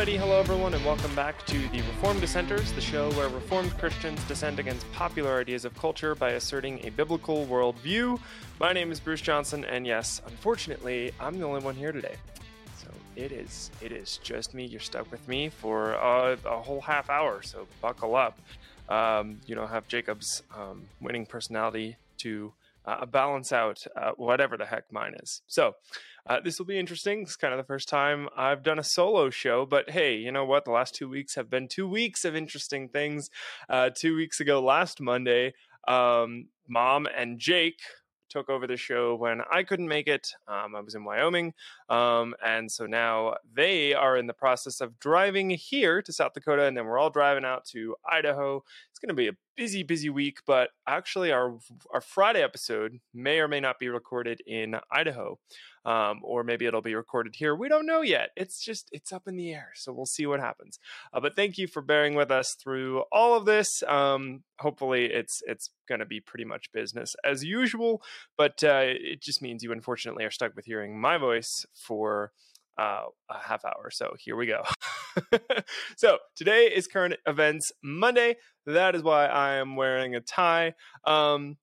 Alrighty, hello everyone, and welcome back to the Reformed Dissenters, the show where Reformed Christians dissent against popular ideas of culture by asserting a biblical worldview. My name is Bruce Johnson, and yes, unfortunately, I'm the only one here today. So it is, it is just me. You're stuck with me for uh, a whole half hour, so buckle up. Um, you know, have Jacob's um, winning personality to uh, balance out uh, whatever the heck mine is. So, uh, this will be interesting. It's kind of the first time I've done a solo show, but hey, you know what? The last two weeks have been two weeks of interesting things. Uh, two weeks ago, last Monday, um, Mom and Jake took over the show when I couldn't make it. Um, I was in Wyoming. Um, and so now they are in the process of driving here to South Dakota, and then we're all driving out to Idaho. It's going to be a busy, busy week, but actually, our, our Friday episode may or may not be recorded in Idaho um, or maybe it'll be recorded here. We don't know yet. It's just it's up in the air, so we'll see what happens. Uh, but thank you for bearing with us through all of this. Um, hopefully, it's it's going to be pretty much business as usual. But uh, it just means you unfortunately are stuck with hearing my voice for. Uh, a half hour. So here we go. so today is current events Monday. That is why I am wearing a tie. Um,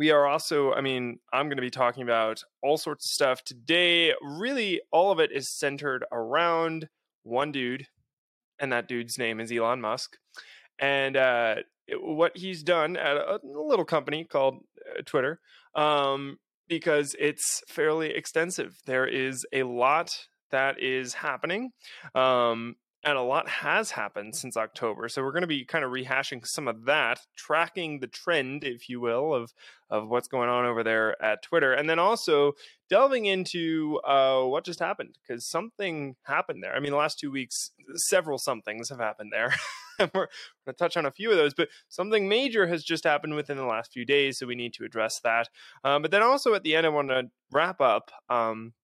we are also, I mean, I'm going to be talking about all sorts of stuff today. Really, all of it is centered around one dude, and that dude's name is Elon Musk. And uh, what he's done at a, a little company called uh, Twitter, um, because it's fairly extensive. There is a lot that is happening. Um, and a lot has happened since October. So we're going to be kind of rehashing some of that, tracking the trend, if you will, of of what's going on over there at Twitter, and then also delving into uh, what just happened because something happened there. I mean, the last two weeks, several somethings have happened there. we're going to touch on a few of those, but something major has just happened within the last few days, so we need to address that. Um, but then also at the end, I want to wrap up. Um,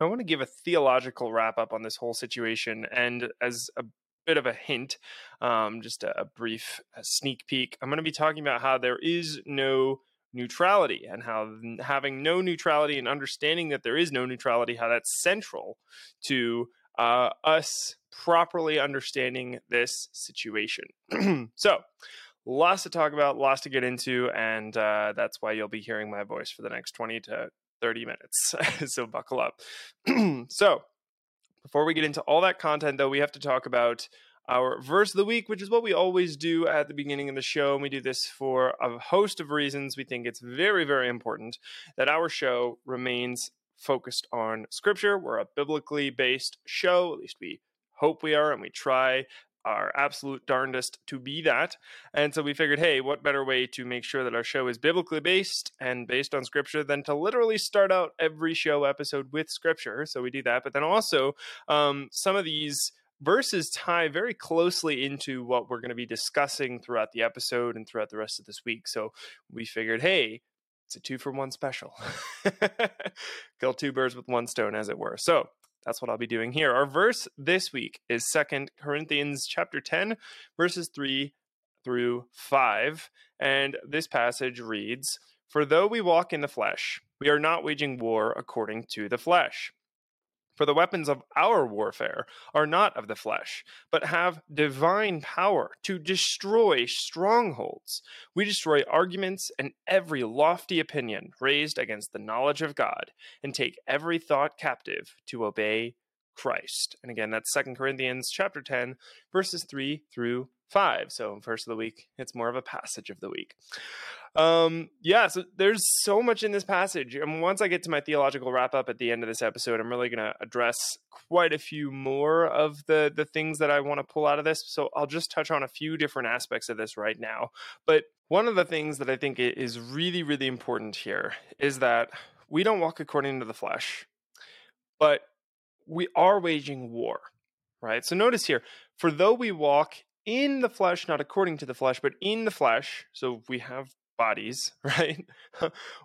I want to give a theological wrap up on this whole situation. And as a bit of a hint, um, just a, a brief a sneak peek, I'm going to be talking about how there is no neutrality and how having no neutrality and understanding that there is no neutrality, how that's central to uh, us properly understanding this situation. so, lots to talk about, lots to get into, and uh, that's why you'll be hearing my voice for the next 20 to 30 minutes. so buckle up. so before we get into all that content, though, we have to talk about our verse of the week, which is what we always do at the beginning of the show. And we do this for a host of reasons. We think it's very, very important that our show remains focused on scripture. We're a biblically based show, at least we hope we are, and we try our absolute darndest to be that. And so we figured, hey, what better way to make sure that our show is biblically based and based on scripture than to literally start out every show episode with scripture. So we do that. But then also, um, some of these verses tie very closely into what we're going to be discussing throughout the episode and throughout the rest of this week. So we figured, hey, it's a two for one special. Kill two birds with one stone, as it were. So that's what I'll be doing here. Our verse this week is Second Corinthians chapter 10, verses 3 through 5. And this passage reads For though we walk in the flesh, we are not waging war according to the flesh. For the weapons of our warfare are not of the flesh, but have divine power to destroy strongholds. We destroy arguments and every lofty opinion raised against the knowledge of God, and take every thought captive to obey Christ. And again, that's Second Corinthians chapter 10, verses 3 through 5. So, first of the week, it's more of a passage of the week. Um, yeah, so there's so much in this passage. And once I get to my theological wrap up at the end of this episode, I'm really going to address quite a few more of the the things that I want to pull out of this. So I'll just touch on a few different aspects of this right now. But one of the things that I think is really, really important here is that we don't walk according to the flesh, but we are waging war, right? So notice here, for though we walk in the flesh, not according to the flesh, but in the flesh, so we have bodies, right?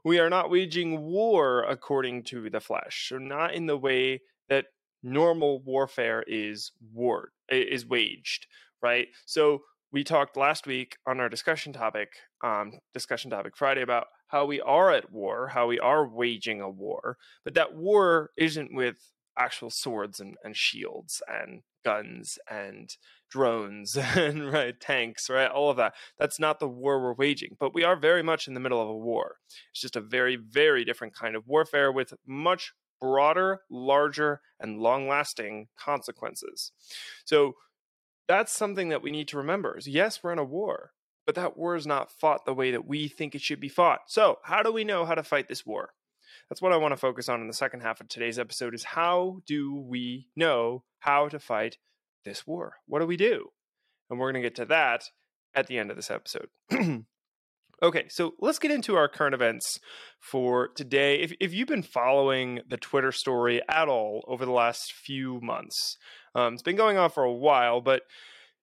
we are not waging war according to the flesh. So not in the way that normal warfare is war is waged, right? So we talked last week on our discussion topic, um, discussion topic Friday about how we are at war, how we are waging a war, but that war isn't with actual swords and, and shields and guns and drones and right tanks right all of that. That's not the war we're waging but we are very much in the middle of a war. It's just a very very different kind of warfare with much broader larger and long lasting consequences. So that's something that we need to remember is yes we're in a war but that war is not fought the way that we think it should be fought. So how do we know how to fight this war? That's what i want to focus on in the second half of today's episode is how do we know how to fight this war? What do we do? And we're going to get to that at the end of this episode. okay, so let's get into our current events for today. If, if you've been following the Twitter story at all over the last few months, um, it's been going on for a while, but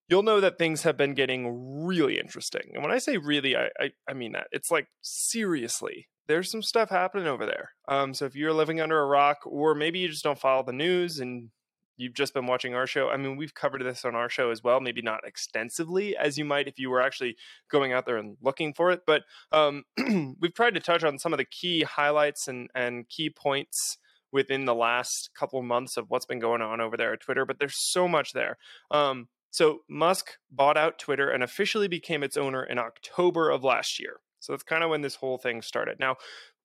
you'll know that things have been getting really interesting. And when I say really, I, I, I mean that. It's like seriously, there's some stuff happening over there. Um, so if you're living under a rock, or maybe you just don't follow the news and you've just been watching our show. I mean, we've covered this on our show as well, maybe not extensively as you might if you were actually going out there and looking for it, but um, we've tried to touch on some of the key highlights and, and key points within the last couple months of what's been going on over there at Twitter, but there's so much there. Um, so Musk bought out Twitter and officially became its owner in October of last year. So that's kind of when this whole thing started. Now,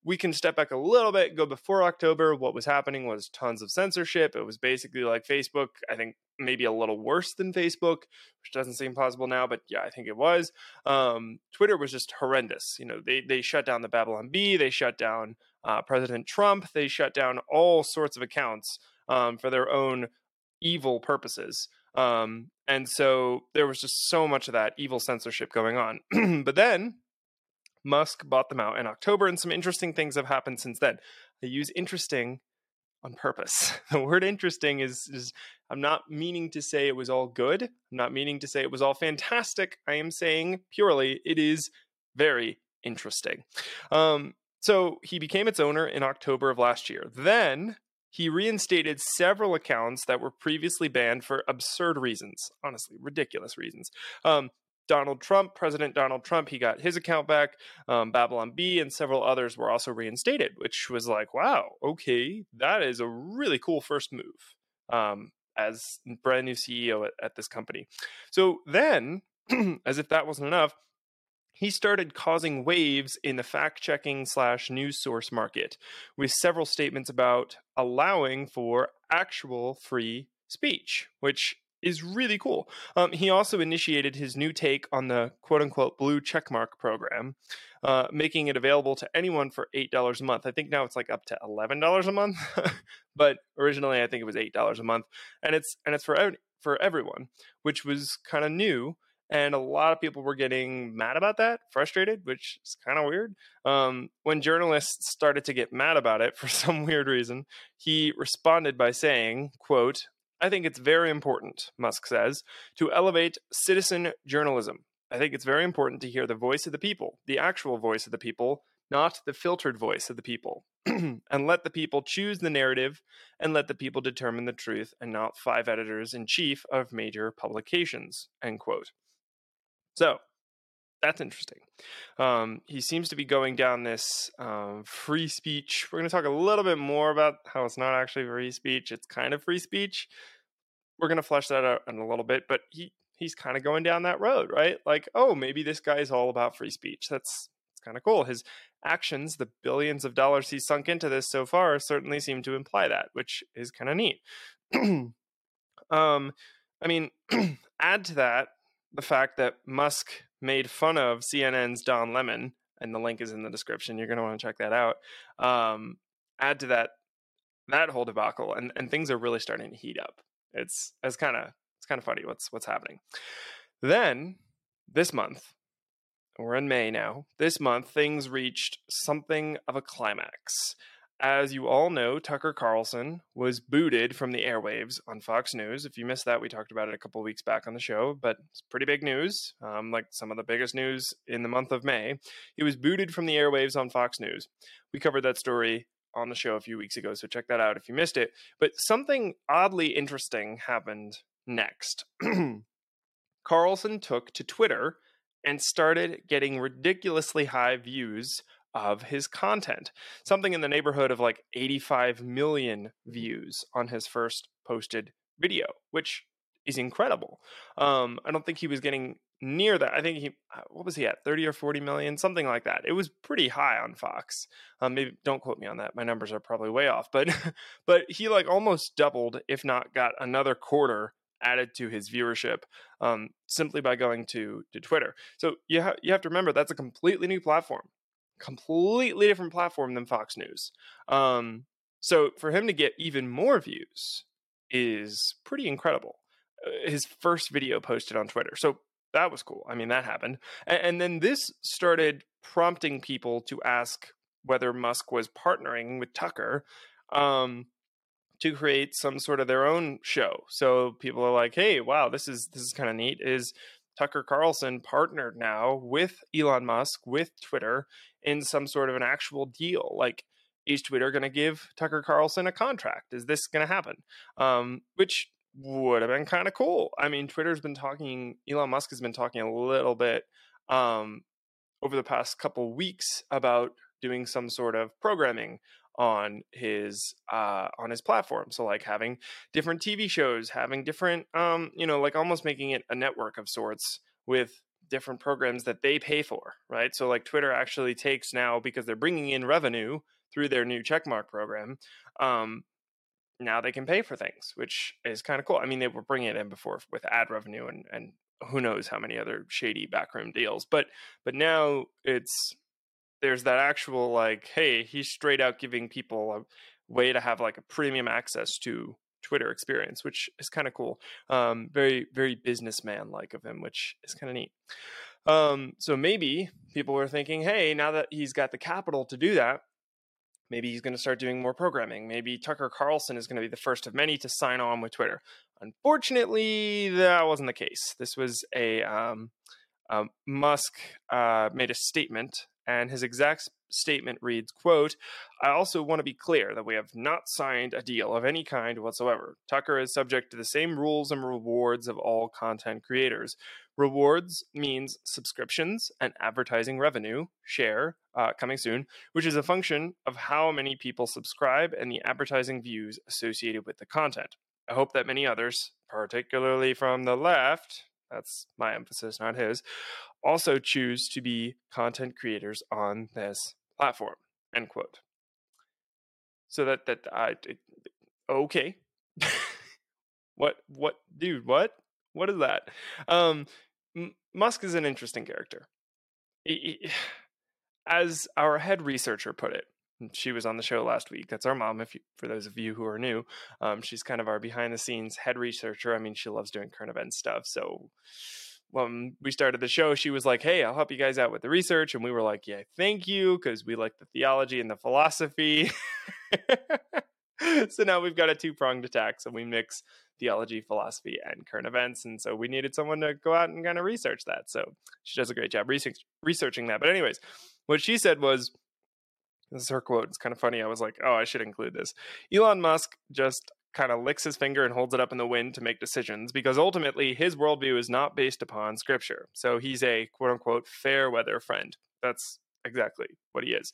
we can step back a little bit, go before October. What was happening was tons of censorship. It was basically like Facebook, I think maybe a little worse than Facebook, which doesn't seem possible now, but yeah, I think it was. Um, Twitter was just horrendous. You know, they, they shut down the Babylon Bee, they shut down uh, President Trump, they shut down all sorts of accounts um, for their own evil purposes. Um, and so there was just so much of that evil censorship going on. but then Musk bought them out in October, and some interesting things have happened since then. I use interesting on purpose. The word interesting is, is I'm not meaning to say it was all good. I'm not meaning to say it was all fantastic. I am saying purely it is very interesting. Um, so he became its owner in October of last year. Then he reinstated several accounts that were previously banned for absurd reasons, honestly, ridiculous reasons. Um, Donald Trump, President Donald Trump, he got his account back. Um, Babylon Bee and several others were also reinstated, which was like, wow, okay, that is a really cool first move um, as brand new CEO at, at this company. So then, as if that wasn't enough, he started causing waves in the fact checking slash news source market with several statements about allowing for actual free speech, which is really cool. Um, he also initiated his new take on the quote unquote blue checkmark program, uh, making it available to anyone for $8 a month. I think now it's like up to $11 a month, but originally I think it was $8 a month. And it's, and it's for, for everyone, which was kind of new. And a lot of people were getting mad about that, frustrated, which is kind of weird. Um, when journalists started to get mad about it for some weird reason, he responded by saying, quote, I think it's very important, Musk says, to elevate citizen journalism. I think it's very important to hear the voice of the people, the actual voice of the people, not the filtered voice of the people. and let the people choose the narrative and let the people determine the truth and not five editors in chief of major publications. End quote. So that's interesting. Um, he seems to be going down this um, free speech. We're going to talk a little bit more about how it's not actually free speech; it's kind of free speech. We're going to flesh that out in a little bit, but he he's kind of going down that road, right? Like, oh, maybe this guy is all about free speech. That's it's kind of cool. His actions, the billions of dollars he's sunk into this so far, certainly seem to imply that, which is kind of neat. um, I mean, add to that the fact that Musk made fun of CNN's Don Lemon, and the link is in the description. You're going to want to check that out. Um, add to that that whole debacle, and, and things are really starting to heat up. It's it's kind of it's kind of funny what's what's happening. Then this month, we're in May now. This month, things reached something of a climax. As you all know, Tucker Carlson was booted from the airwaves on Fox News. If you missed that, we talked about it a couple weeks back on the show, but it's pretty big news, um, like some of the biggest news in the month of May. He was booted from the airwaves on Fox News. We covered that story on the show a few weeks ago, so check that out if you missed it. But something oddly interesting happened next. Carlson took to Twitter and started getting ridiculously high views of his content. Something in the neighborhood of like 85 million views on his first posted video, which is incredible. Um, I don't think he was getting near that. I think he, uh, what was he at, 30 or 40 million, something like that. It was pretty high on Fox. Um, maybe don't quote me on that. My numbers are probably way off, but, but he like almost doubled, if not got another quarter added to his viewership um, simply by going to to Twitter. So you you have to remember that's a completely new platform, completely different platform than Fox News. Um, so for him to get even more views is pretty incredible. Uh, his first video posted on Twitter. So that was cool. I mean, that happened. And, and then this started prompting people to ask whether Musk was partnering with Tucker um, to create some sort of their own show. So people are like, "Hey, wow, this is this is kind of neat." Is Tucker Carlson partnered now with Elon Musk with Twitter in some sort of an actual deal? Like, is Twitter going to give Tucker Carlson a contract? Is this going to happen? Um, which would have been kind of cool. I mean, Twitter's been talking, Elon Musk has been talking a little bit um, over the past couple weeks about doing some sort of programming on his uh on his platform so like having different tv shows having different um you know like almost making it a network of sorts with different programs that they pay for right so like twitter actually takes now because they're bringing in revenue through their new checkmark program um now they can pay for things, which is kind of cool. I mean, they were bringing it in before with ad revenue and and who knows how many other shady backroom deals, but but now it's there's that actual like, hey, he's straight out giving people a way to have like a premium access to Twitter experience, which is kind of cool. Um, very very businessman like of him, which is kind of neat. Um, so maybe people were thinking, hey, now that he's got the capital to do that, Maybe he's going to start doing more programming. Maybe Tucker Carlson is going to be the first of many to sign on with Twitter. Unfortunately, that wasn't the case. This was a um, um, Musk uh, made a statement, and his exact statement reads, "quote I also want to be clear that we have not signed a deal of any kind whatsoever. Tucker is subject to the same rules and rewards of all content creators. Rewards means subscriptions and advertising revenue share uh, coming soon, which is a function of how many people subscribe and the advertising views associated with the content. I hope that many others, particularly from the left, that's my emphasis, not his, also choose to be content creators on this platform. End quote. So that that I okay. what what dude what what is that? Um, Musk is an interesting character. He, he, as our head researcher put it, she was on the show last week. That's our mom. If you, for those of you who are new, um, she's kind of our behind the scenes head researcher. I mean, she loves doing current event stuff. So when we started the show, she was like, "Hey, I'll help you guys out with the research," and we were like, "Yeah, thank you," because we like the theology and the philosophy. so now we've got a two pronged attack. So we mix theology, philosophy, and current events. And so we needed someone to go out and kind of research that. So she does a great job research, researching that. But, anyways, what she said was this is her quote. It's kind of funny. I was like, oh, I should include this. Elon Musk just kind of licks his finger and holds it up in the wind to make decisions because ultimately his worldview is not based upon scripture. So he's a quote unquote fair weather friend. That's exactly what he is.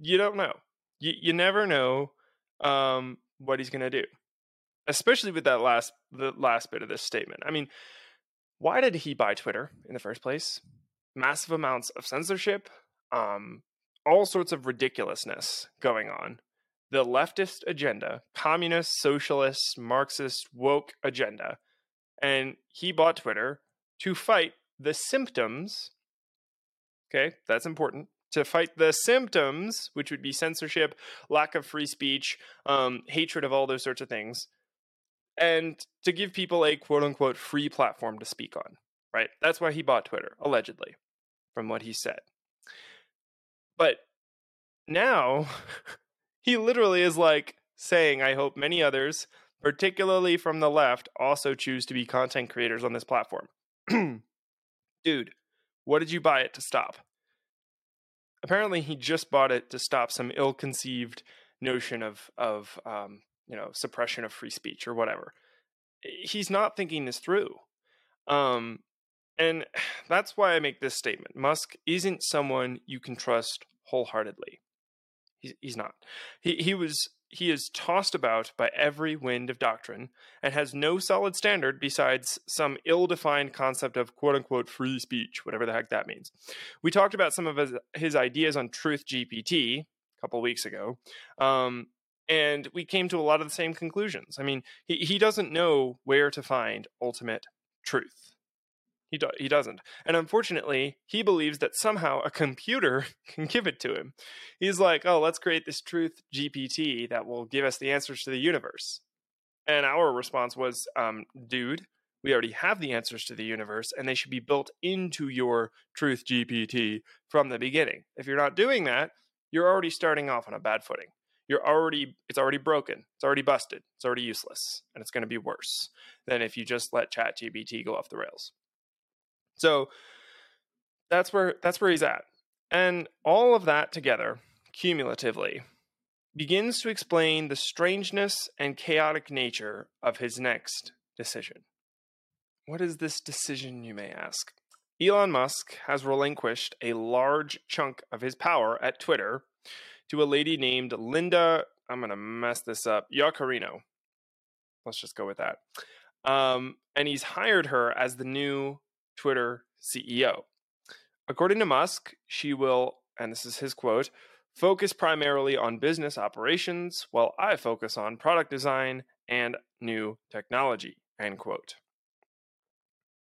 You don't know. You, you never know um, what he's going to do especially with that last the last bit of this statement. I mean, why did he buy Twitter in the first place? Massive amounts of censorship, um, all sorts of ridiculousness going on. The leftist agenda, communist, socialist, Marxist, woke agenda. And he bought Twitter to fight the symptoms. Okay, that's important. To fight the symptoms, which would be censorship, lack of free speech, um, hatred of all those sorts of things, and to give people a quote unquote free platform to speak on, right? That's why he bought Twitter, allegedly, from what he said. But now he literally is like saying, I hope many others, particularly from the left, also choose to be content creators on this platform. Dude, what did you buy it to stop? Apparently, he just bought it to stop some ill conceived notion of, of um, you know suppression of free speech or whatever he's not thinking this through um and that's why i make this statement musk isn't someone you can trust wholeheartedly He's, not. He, he was he is tossed about by every wind of doctrine and has no solid standard besides some ill defined concept of quote unquote free speech, whatever the heck that means. We talked about some of his, his ideas on Truth GPT a couple weeks ago. Um, and we came to a lot of the same conclusions. I mean, he, he doesn't know where to find ultimate truth. He, do, he doesn't. And unfortunately, he believes that somehow a computer can give it to him. He's like, oh, let's create this truth GPT that will give us the answers to the universe. And our response was, um, dude, we already have the answers to the universe, and they should be built into your truth GPT from the beginning. If you're not doing that, you're already starting off on a bad footing. You're already, it's already broken. It's already busted. It's already useless. And it's going to be worse than if you just let ChatGPT go off the rails. So that's where that's where he's at. And all of that together, cumulatively, begins to explain the strangeness and chaotic nature of his next decision. What is this decision, you may ask? Elon Musk has relinquished a large chunk of his power at Twitter to a lady named Linda, I'm going to mess this up, Yaccarino. Let's just go with that. Um, and he's hired her as the new Twitter CEO. According to Musk, she will, and this is his quote, focus primarily on business operations while I focus on product design and new technology, end quote.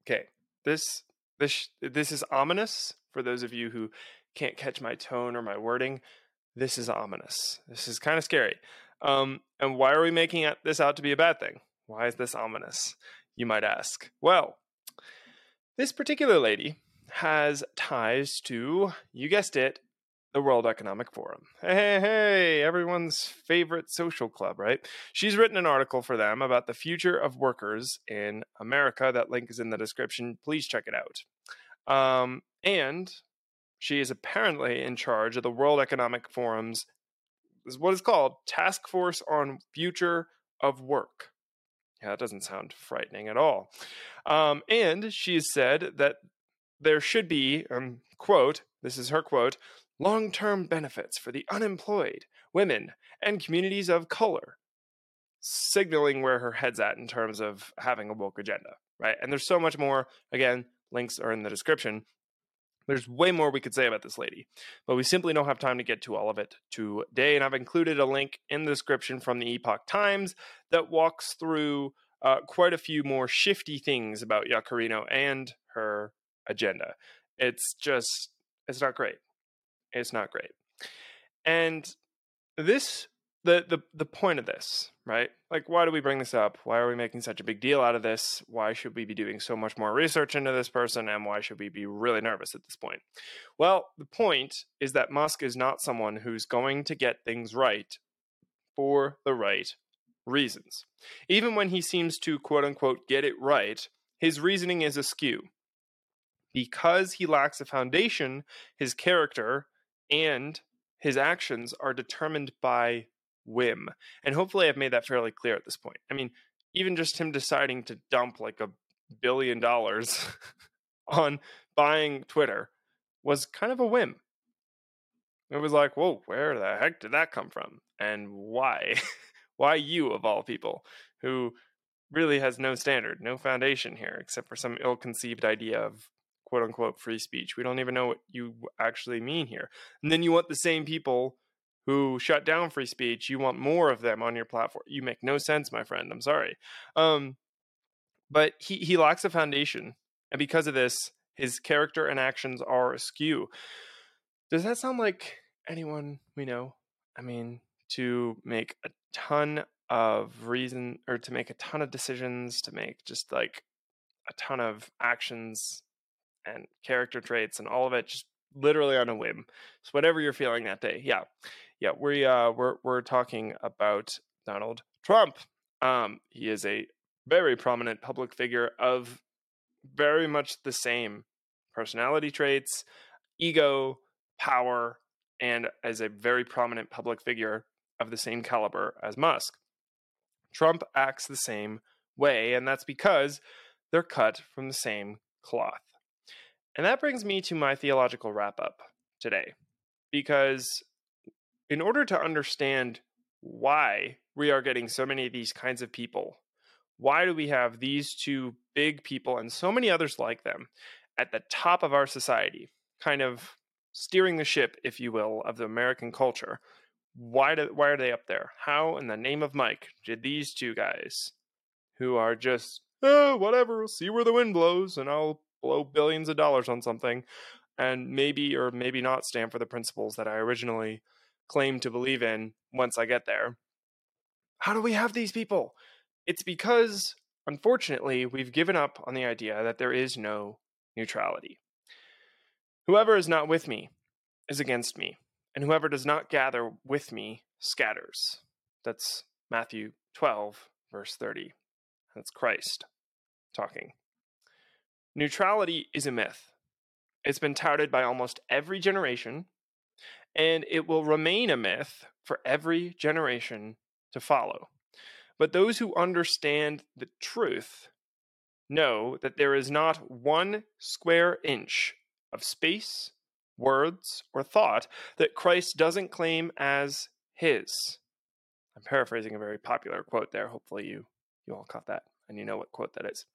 Okay, this this this is ominous for those of you who can't catch my tone or my wording. This is ominous. This is kind of scary. Um, and why are we making this out to be a bad thing? Why is this ominous? You might ask. Well, this particular lady has ties to, you guessed it, the World Economic Forum. Hey, hey, hey, everyone's favorite social club, right? She's written an article for them about the future of workers in America. That link is in the description. Please check it out. Um, and she is apparently in charge of the World Economic Forum's what is called Task Force on Future of Work. Yeah, that doesn't sound frightening at all. Um, and she said that there should be, um, quote, this is her quote, long term benefits for the unemployed, women, and communities of color, signaling where her head's at in terms of having a woke agenda, right? And there's so much more. Again, links are in the description. There's way more we could say about this lady, but we simply don't have time to get to all of it today. And I've included a link in the description from the Epoch Times that walks through uh, quite a few more shifty things about Yaccarino and her agenda. It's just, it's not great. It's not great. And this the the the point of this, right? Like why do we bring this up? Why are we making such a big deal out of this? Why should we be doing so much more research into this person and why should we be really nervous at this point? Well, the point is that Musk is not someone who's going to get things right for the right reasons. Even when he seems to quote unquote get it right, his reasoning is askew. Because he lacks a foundation, his character and his actions are determined by whim. And hopefully, I've made that fairly clear at this point. I mean, even just him deciding to dump like a billion dollars on buying Twitter was kind of a whim. It was like, whoa, where the heck did that come from? And why? why you, of all people, who really has no standard, no foundation here, except for some ill conceived idea of quote unquote free speech? We don't even know what you actually mean here. And then you want the same people who shut down free speech, you want more of them on your platform. You make no sense, my friend. I'm sorry. Um, but he, he lacks a foundation. And because of this, his character and actions are askew. Does that sound like anyone we know? I mean, to make a ton of reason or to make a ton of decisions, to make just like a ton of actions and character traits and all of it just literally on a whim. So whatever you're feeling that day. Yeah yeah, we uh, we're we're talking about Donald Trump. Um, he is a very prominent public figure of very much the same personality traits, ego, power, and as a very prominent public figure of the same caliber as Musk. Trump acts the same way, and that's because they're cut from the same cloth. And that brings me to my theological wrap up today, because in order to understand why we are getting so many of these kinds of people, why do we have these two big people and so many others like them at the top of our society, kind of steering the ship, if you will, of the American culture? Why do, why are they up there? How in the name of Mike did these two guys, who are just oh, whatever, we'll see where the wind blows, and I'll blow billions of dollars on something, and maybe or maybe not stand for the principles that I originally claimed to believe in once I get there. How do we have these people? It's because, unfortunately, we've given up on the idea that there is no neutrality. Whoever is not with me is against me, and whoever does not gather with me scatters. That's Matthew 12, verse 30. That's Christ talking. Neutrality is a myth. It's been touted by almost every generation, and it will remain a myth for every generation to follow. But those who understand the truth know that there is not one square inch of space, words, or thought that Christ doesn't claim as his. I'm paraphrasing a very popular quote there. Hopefully you you all caught that and you know what quote that is.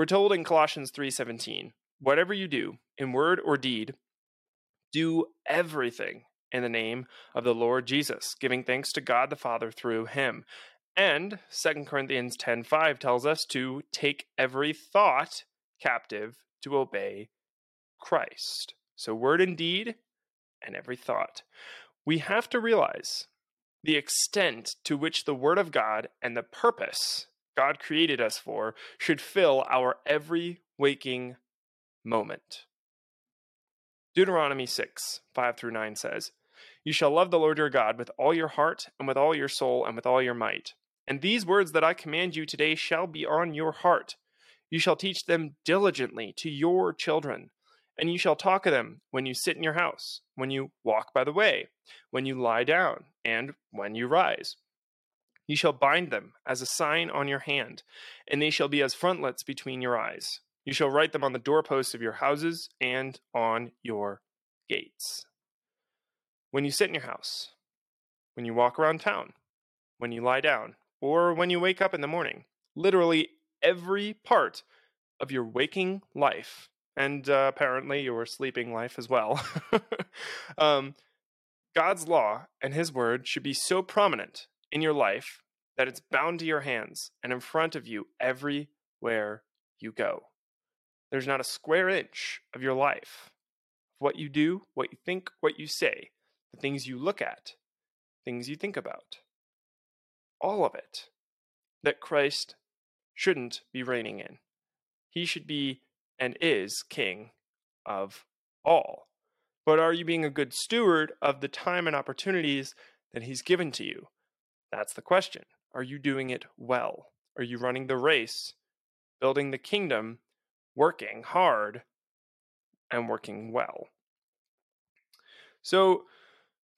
We're told in Colossians 3:17, whatever you do, in word or deed, do everything in the name of the Lord Jesus, giving thanks to God the Father through him. And 2 Corinthians 10:5 tells us to take every thought captive to obey Christ. So word and deed and every thought. We have to realize the extent to which the word of God and the purpose God created us for should fill our every waking moment. Deuteronomy 6, 5 through 9 says, You shall love the Lord your God with all your heart, and with all your soul, and with all your might. And these words that I command you today shall be on your heart. You shall teach them diligently to your children, and you shall talk of them when you sit in your house, when you walk by the way, when you lie down, and when you rise. You shall bind them as a sign on your hand, and they shall be as frontlets between your eyes. You shall write them on the doorposts of your houses and on your gates. When you sit in your house, when you walk around town, when you lie down, or when you wake up in the morning, literally every part of your waking life, and uh, apparently your sleeping life as well, um, God's law and His word should be so prominent in your life that it's bound to your hands and in front of you everywhere you go. There's not a square inch of your life, what you do, what you think, what you say, the things you look at, things you think about, all of it that Christ shouldn't be reigning in. He should be and is king of all. But are you being a good steward of the time and opportunities that he's given to you? That's the question. Are you doing it well? Are you running the race, building the kingdom working hard and working well. So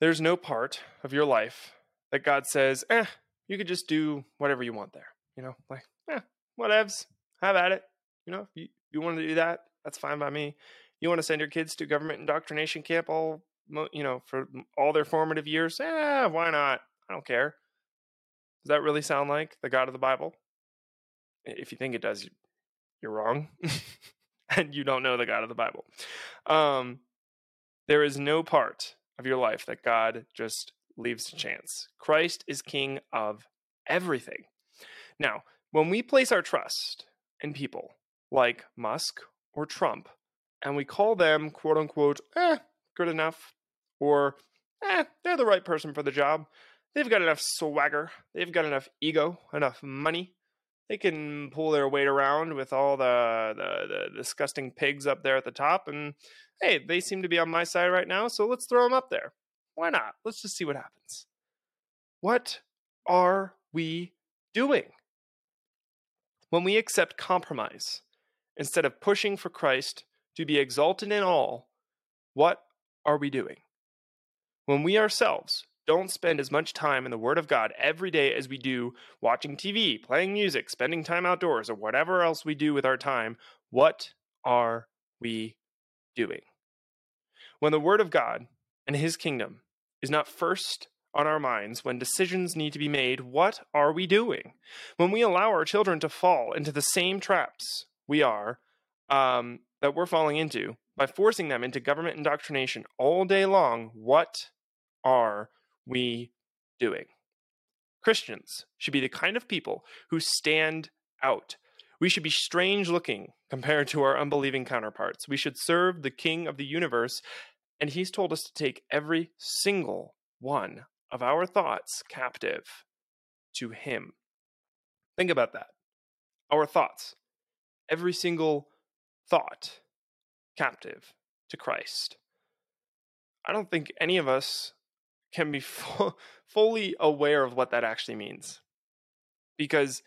there's no part of your life that God says, eh, you could just do whatever you want there. You know, like, eh, whatevs, have at it. You know, if you, you want to do that, that's fine by me. You want to send your kids to government indoctrination camp all, you know, for all their formative years? Eh, why not? I don't care. Does that really sound like the God of the Bible? If you think it does, you're wrong and you don't know the God of the Bible. Um, there is no part of your life that God just leaves to chance. Christ is king of everything. Now, when we place our trust in people like Musk or Trump, and we call them quote unquote, eh, good enough, or eh, they're the right person for the job, they've got enough swagger, they've got enough ego, enough money, they can pull their weight around with all the, the, the disgusting pigs up there at the top. And hey, they seem to be on my side right now, so let's throw them up there. Why not? Let's just see what happens. What are we doing? When we accept compromise instead of pushing for Christ to be exalted in all, what are we doing? When we ourselves don't spend as much time in the Word of God every day as we do watching TV, playing music, spending time outdoors, or whatever else we do with our time, what are we doing? When the Word of God and His kingdom is not first on our minds when decisions need to be made, what are we doing? When we allow our children to fall into the same traps we are, um, that we're falling into, by forcing them into government indoctrination all day long, what are we doing? Christians should be the kind of people who stand out. We should be strange looking compared to our unbelieving counterparts. We should serve the King of the universe, and He's told us to take every single one of our thoughts captive to Him. Think about that. Our thoughts, every single thought captive to Christ. I don't think any of us can be fully aware of what that actually means because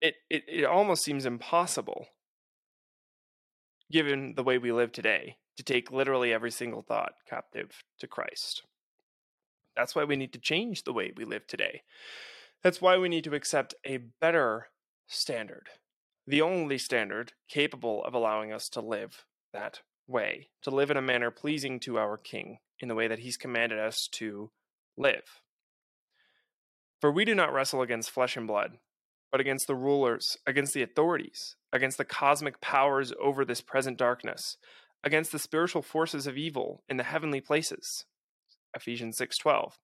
it, it, it almost seems impossible given the way we live today to take literally every single thought captive to Christ. That's why we need to change the way we live today. That's why we need to accept a better standard, the only standard capable of allowing us to live that way, to live in a manner pleasing to our King, in the way that He's commanded us to live. For we do not wrestle against flesh and blood, but against the rulers, against the authorities, against the cosmic powers over this present darkness, against the spiritual forces of evil in the heavenly places. Ephesians 6:12.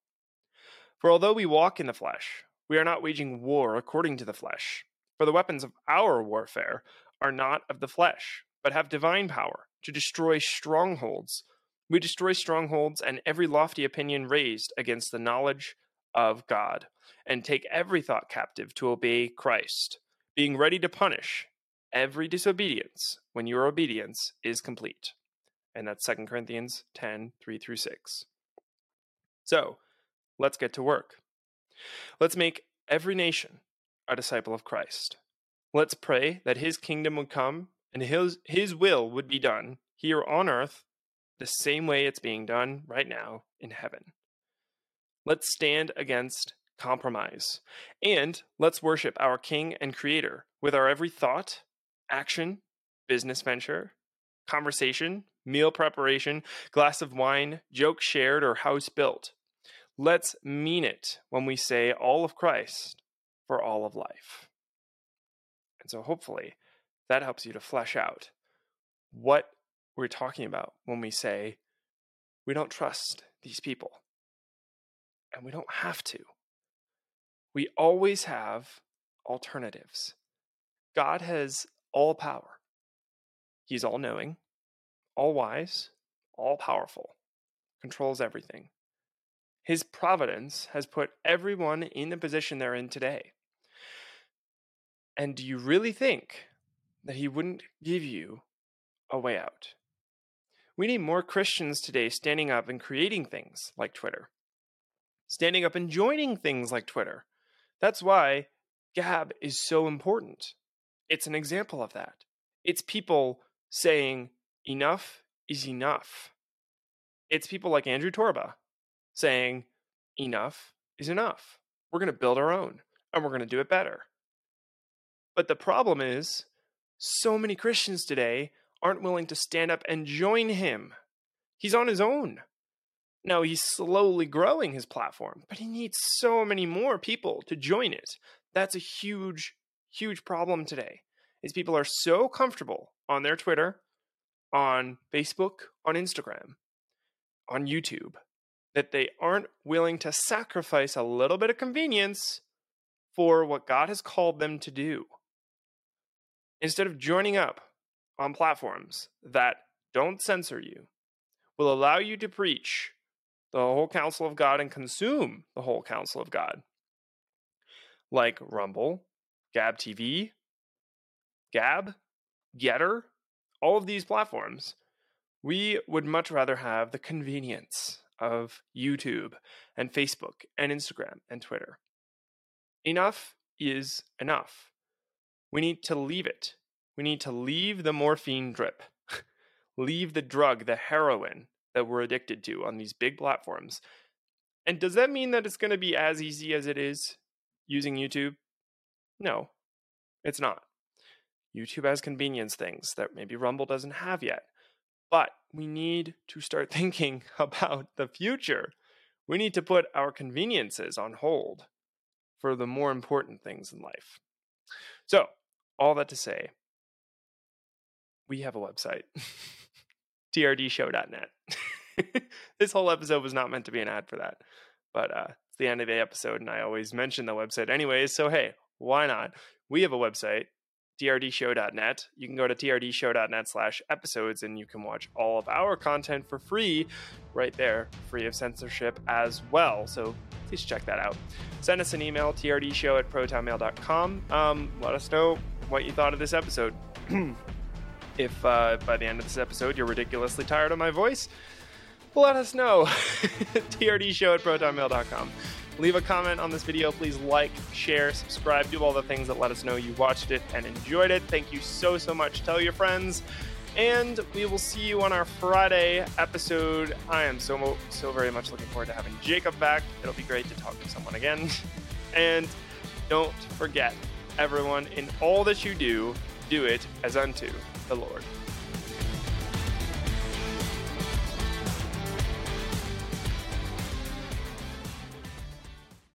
For although we walk in the flesh, we are not waging war according to the flesh. For the weapons of our warfare are not of the flesh, but have divine power to destroy strongholds. We destroy strongholds and every lofty opinion raised against the knowledge of God, and take every thought captive to obey Christ, being ready to punish every disobedience when your obedience is complete. And that's 2 Corinthians 10 3 through 6. So, let's get to work. Let's make every nation a disciple of Christ. Let's pray that his kingdom would come and his, his will would be done here on earth the same way it's being done right now in heaven. Let's stand against compromise. And let's worship our King and Creator with our every thought, action, business venture, conversation, meal preparation, glass of wine, joke shared, or house built. Let's mean it when we say all of Christ for all of life. And so hopefully that helps you to flesh out what we're talking about when we say we don't trust these people. And we don't have to. We always have alternatives. God has all power. He's all knowing, all wise, all powerful, controls everything. His providence has put everyone in the position they're in today. And do you really think that He wouldn't give you a way out? We need more Christians today standing up and creating things like Twitter, standing up and joining things like Twitter. That's why Gab is so important. It's an example of that. It's people saying, enough is enough. It's people like Andrew Torba saying, enough is enough. We're going to build our own and we're going to do it better. But the problem is, so many Christians today aren't willing to stand up and join him. He's on his own. Now he's slowly growing his platform, but he needs so many more people to join it. That's a huge, huge problem today. Is people are so comfortable on their Twitter, on Facebook, on Instagram, on YouTube, that they aren't willing to sacrifice a little bit of convenience for what God has called them to do. Instead of joining up on platforms that don't censor you, will allow you to preach the whole counsel of God and consume the whole counsel of God, like Rumble, Gab TV, Gab, Gettr, all of these platforms, we would much rather have the convenience of YouTube and Facebook and Instagram and Twitter. Enough is enough. We need to leave it we need to leave the morphine drip, leave the drug, the heroin that we're addicted to on these big platforms. And does that mean that it's going to be as easy as it is using YouTube? No, it's not. YouTube has convenience things that maybe Rumble doesn't have yet. But we need to start thinking about the future. We need to put our conveniences on hold for the more important things in life. So, all that to say, we have a website trdshow.net. this whole episode was not meant to be an ad for that, but uh, it's the end of the episode, and I always mention the website anyways. So hey, why not? We have a website, trdshow.net. You can go to trdshow.net slash episodes and you can watch all of our content for free right there, free of censorship as well. So please check that out. Send us an email, trdshow at protonmail.com. Um, let us know what you thought of this episode. if uh, by the end of this episode you're ridiculously tired of my voice, let us know. trdshow at protonmail.com. Leave a comment on this video. Please like, share, subscribe, do all the things that let us know you watched it and enjoyed it. Thank you so, so much. Tell your friends. And we will see you on our Friday episode. I am so, so very much looking forward to having Jacob back. It'll be great to talk to someone again. and don't forget, everyone, in all that you do, do it as unto the Lord.